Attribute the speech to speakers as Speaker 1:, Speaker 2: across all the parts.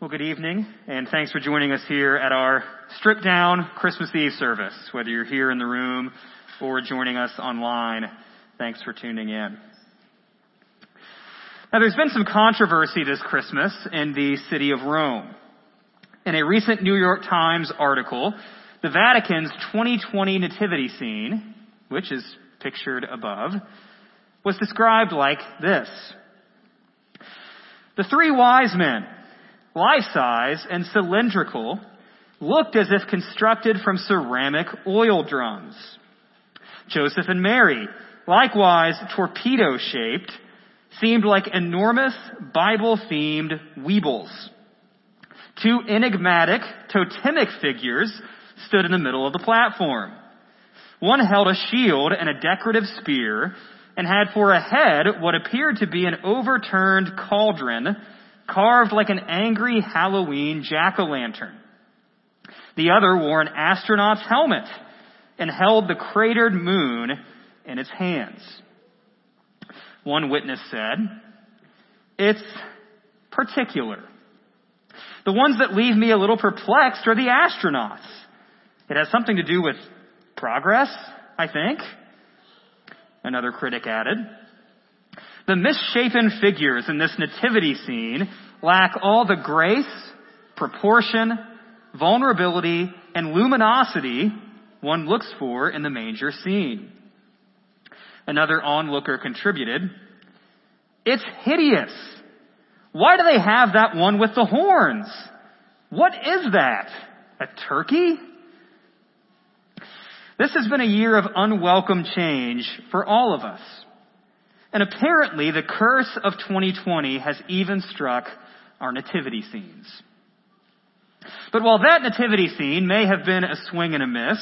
Speaker 1: Well, good evening, and thanks for joining us here at our stripped down Christmas Eve service. Whether you're here in the room or joining us online, thanks for tuning in. Now, there's been some controversy this Christmas in the city of Rome. In a recent New York Times article, the Vatican's 2020 nativity scene, which is pictured above, was described like this. The three wise men life size and cylindrical, looked as if constructed from ceramic oil drums. Joseph and Mary, likewise torpedo shaped, seemed like enormous Bible themed weebles. Two enigmatic totemic figures stood in the middle of the platform. One held a shield and a decorative spear and had for a head what appeared to be an overturned cauldron carved like an angry Halloween jack-o'-lantern. The other wore an astronaut's helmet and held the cratered moon in its hands. One witness said, it's particular. The ones that leave me a little perplexed are the astronauts. It has something to do with progress, I think. Another critic added. The misshapen figures in this nativity scene lack all the grace, proportion, vulnerability, and luminosity one looks for in the manger scene. Another onlooker contributed, It's hideous. Why do they have that one with the horns? What is that? A turkey? This has been a year of unwelcome change for all of us. And apparently the curse of 2020 has even struck our nativity scenes. But while that nativity scene may have been a swing and a miss,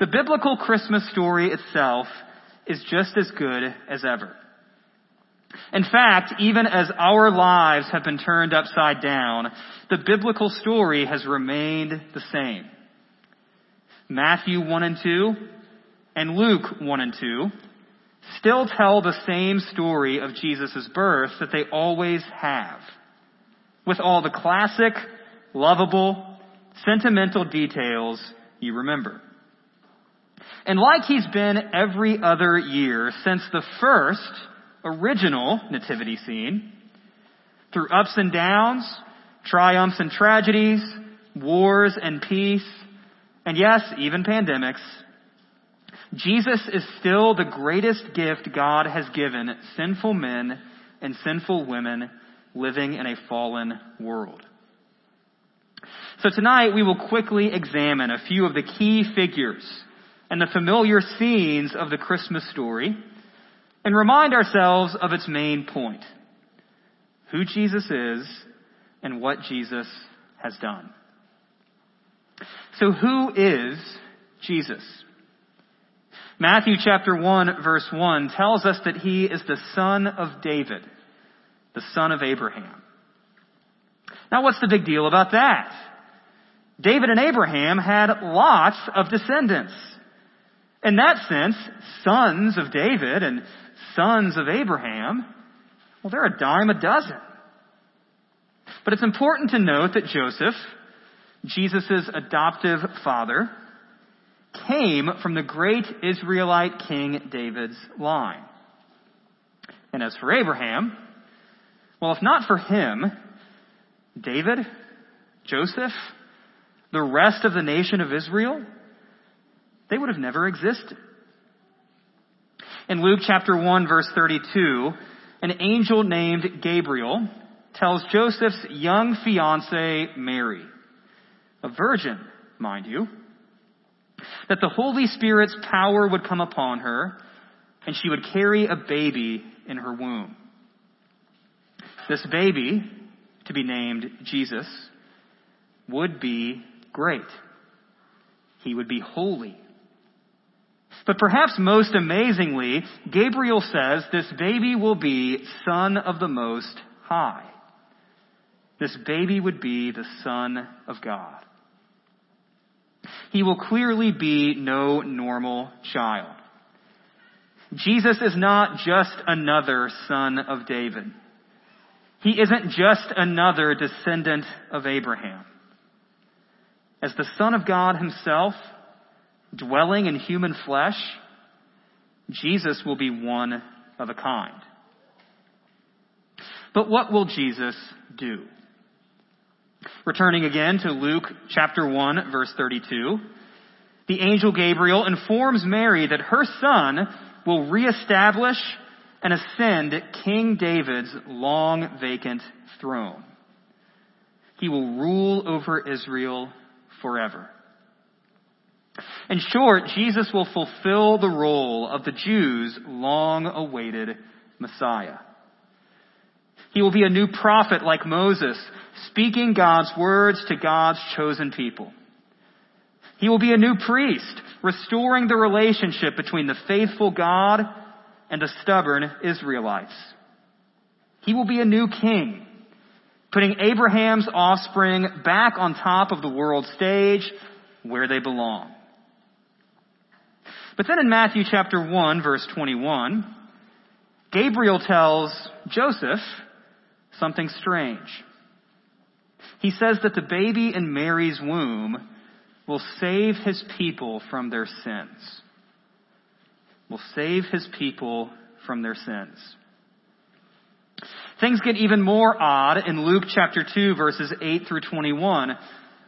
Speaker 1: the biblical Christmas story itself is just as good as ever. In fact, even as our lives have been turned upside down, the biblical story has remained the same. Matthew 1 and 2 and Luke 1 and 2 still tell the same story of Jesus' birth that they always have. With all the classic, lovable, sentimental details you remember. And like he's been every other year since the first original nativity scene, through ups and downs, triumphs and tragedies, wars and peace, and yes, even pandemics, Jesus is still the greatest gift God has given sinful men and sinful women living in a fallen world. So tonight we will quickly examine a few of the key figures and the familiar scenes of the Christmas story and remind ourselves of its main point. Who Jesus is and what Jesus has done. So who is Jesus? Matthew chapter 1 verse 1 tells us that he is the son of David, the son of Abraham. Now what's the big deal about that? David and Abraham had lots of descendants. In that sense, sons of David and sons of Abraham, well, they're a dime a dozen. But it's important to note that Joseph, Jesus' adoptive father, came from the great Israelite king David's line. And as for Abraham, well, if not for him, David, Joseph, the rest of the nation of Israel, they would have never existed. In Luke chapter 1 verse 32, an angel named Gabriel tells Joseph's young fiancee Mary, a virgin, mind you, that the Holy Spirit's power would come upon her and she would carry a baby in her womb. This baby, to be named Jesus, would be great. He would be holy. But perhaps most amazingly, Gabriel says this baby will be Son of the Most High. This baby would be the Son of God he will clearly be no normal child. Jesus is not just another son of David. He isn't just another descendant of Abraham. As the Son of God himself, dwelling in human flesh, Jesus will be one of a kind. But what will Jesus do? Returning again to Luke chapter 1 verse 32, the angel Gabriel informs Mary that her son will reestablish and ascend King David's long vacant throne. He will rule over Israel forever. In short, Jesus will fulfill the role of the Jews' long awaited Messiah. He will be a new prophet like Moses, speaking God's words to God's chosen people. He will be a new priest, restoring the relationship between the faithful God and the stubborn Israelites. He will be a new king, putting Abraham's offspring back on top of the world stage where they belong. But then in Matthew chapter 1 verse 21, Gabriel tells Joseph something strange. He says that the baby in Mary's womb will save his people from their sins. Will save his people from their sins. Things get even more odd in Luke chapter 2 verses 8 through 21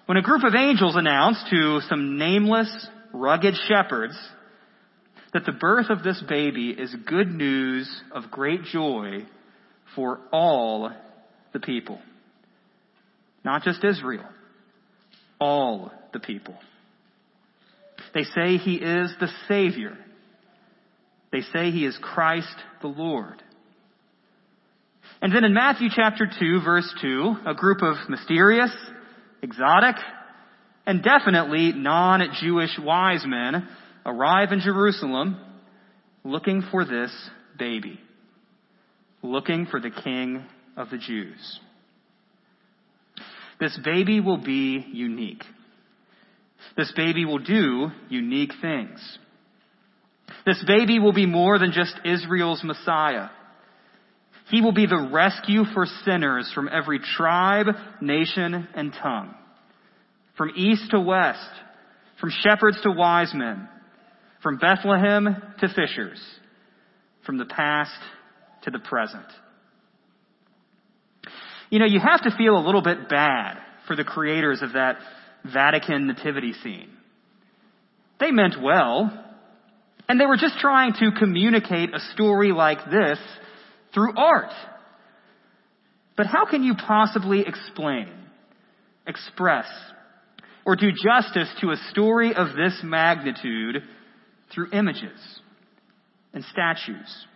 Speaker 1: when a group of angels announce to some nameless, rugged shepherds that the birth of this baby is good news of great joy for all the people. Not just Israel. All the people. They say he is the Savior. They say he is Christ the Lord. And then in Matthew chapter 2 verse 2, a group of mysterious, exotic, and definitely non-Jewish wise men arrive in Jerusalem looking for this baby, looking for the king of the Jews. This baby will be unique. This baby will do unique things. This baby will be more than just Israel's Messiah. He will be the rescue for sinners from every tribe, nation, and tongue. From east to west, from shepherds to wise men, from Bethlehem to fishers, from the past to the present. You know, you have to feel a little bit bad for the creators of that Vatican nativity scene. They meant well, and they were just trying to communicate a story like this through art. But how can you possibly explain, express, or do justice to a story of this magnitude through images and statues?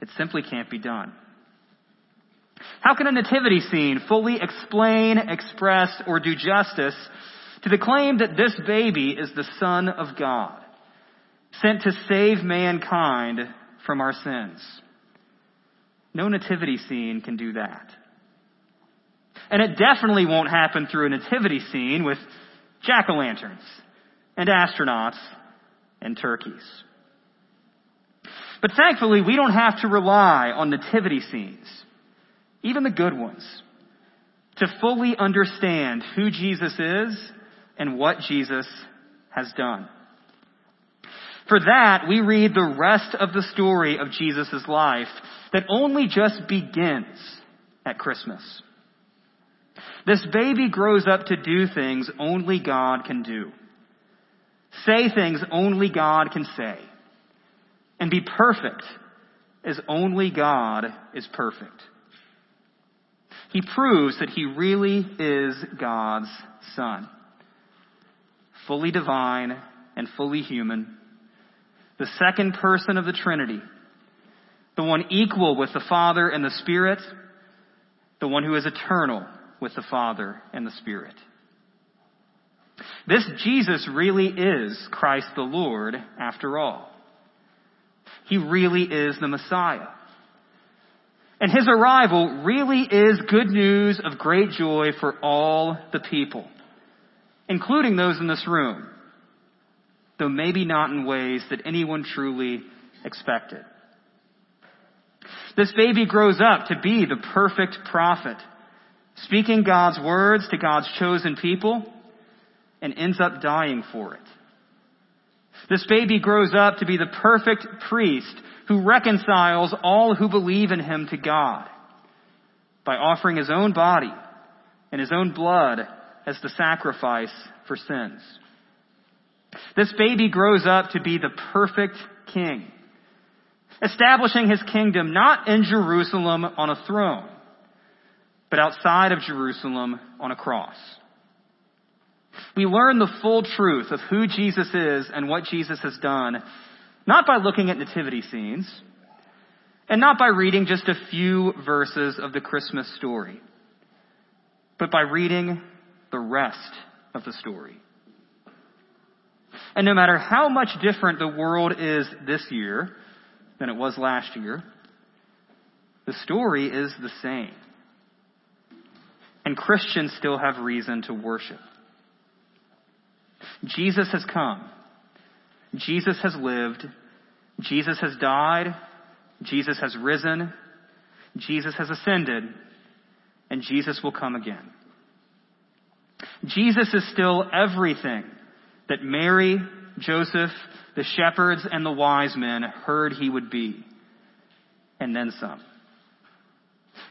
Speaker 1: It simply can't be done. How can a nativity scene fully explain, express, or do justice to the claim that this baby is the Son of God, sent to save mankind from our sins? No nativity scene can do that. And it definitely won't happen through a nativity scene with jack-o'-lanterns and astronauts and turkeys. But thankfully, we don't have to rely on nativity scenes even the good ones, to fully understand who Jesus is and what Jesus has done. For that, we read the rest of the story of Jesus' life that only just begins at Christmas. This baby grows up to do things only God can do. Say things only God can say. And be perfect as only God is perfect he proves that he really is God's son. Fully divine and fully human. The second person of the Trinity. The one equal with the Father and the Spirit. The one who is eternal with the Father and the Spirit. This Jesus really is Christ the Lord after all. He really is the Messiah. And his arrival really is good news of great joy for all the people, including those in this room, though maybe not in ways that anyone truly expected. This baby grows up to be the perfect prophet, speaking God's words to God's chosen people and ends up dying for it. This baby grows up to be the perfect priest who reconciles all who believe in him to God by offering his own body and his own blood as the sacrifice for sins. This baby grows up to be the perfect king, establishing his kingdom not in Jerusalem on a throne, but outside of Jerusalem on a cross. We learn the full truth of who Jesus is and what Jesus has done, not by looking at nativity scenes, and not by reading just a few verses of the Christmas story, but by reading the rest of the story. And no matter how much different the world is this year than it was last year, the story is the same. And Christians still have reason to worship. Jesus has come. Jesus has lived. Jesus has died. Jesus has risen. Jesus has ascended. And Jesus will come again. Jesus is still everything that Mary, Joseph, the shepherds, and the wise men heard he would be. And then some.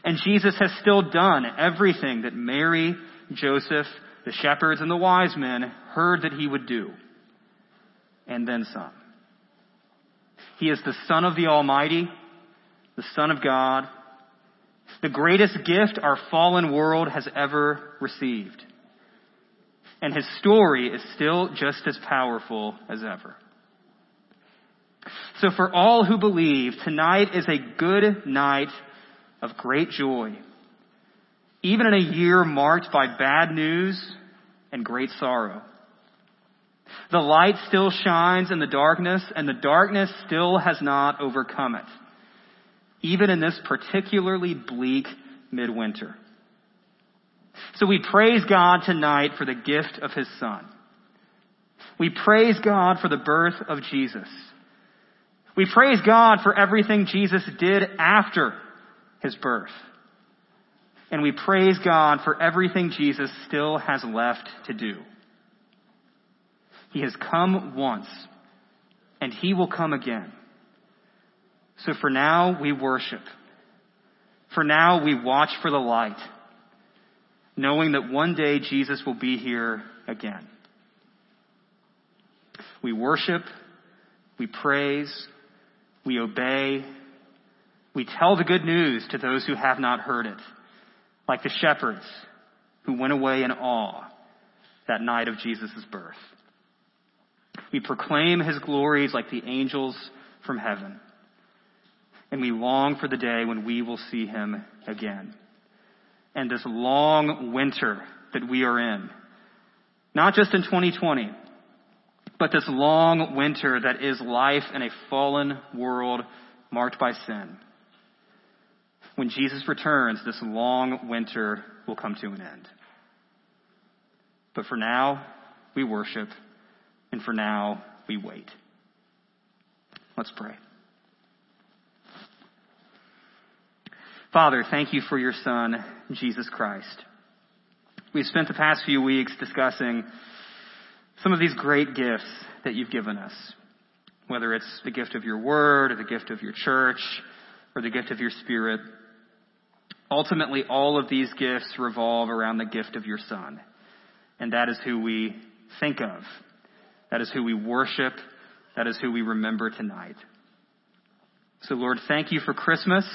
Speaker 1: And Jesus has still done everything that Mary, Joseph, the shepherds, and the wise men heard that he would do. And then some. He is the Son of the Almighty, the Son of God, the greatest gift our fallen world has ever received and his story is still just as powerful as ever. So for all who believe, tonight is a good night of great joy. Even in a year marked by bad news and great sorrow. The light still shines in the darkness and the darkness still has not overcome it. Even in this particularly bleak midwinter. So we praise God tonight for the gift of His Son. We praise God for the birth of Jesus. We praise God for everything Jesus did after His birth. And we praise God for everything Jesus still has left to do. He has come once, and He will come again. So for now, we worship. For now, we watch for the light knowing that one day Jesus will be here again. We worship, we praise, we obey, we tell the good news to those who have not heard it, like the shepherds who went away in awe that night of Jesus' birth. We proclaim his glories like the angels from heaven. And we long for the day when we will see him again and this long winter that we are in. Not just in 2020, but this long winter that is life in a fallen world marked by sin. When Jesus returns, this long winter will come to an end. But for now, we worship, and for now, we wait. Let's pray. Father, thank you for your Son, Jesus Christ. We've spent the past few weeks discussing some of these great gifts that you've given us, whether it's the gift of your word or the gift of your church or the gift of your spirit. Ultimately, all of these gifts revolve around the gift of your Son. And that is who we think of. That is who we worship. That is who we remember tonight. So Lord, thank you for Christmas.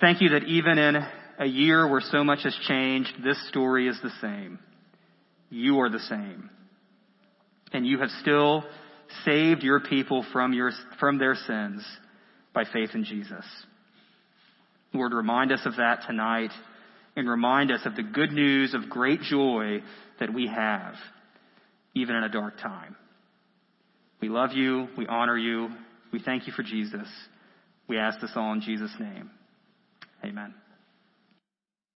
Speaker 1: Thank you that even in a year where so much has changed, this story is the same. You are the same. And you have still saved your people from your, from their sins by faith in Jesus. Lord, remind us of that tonight and remind us of the good news of great joy that we have, even in a dark time. We love you. We honor you. We thank you for Jesus. We ask this all in Jesus' name. Amen.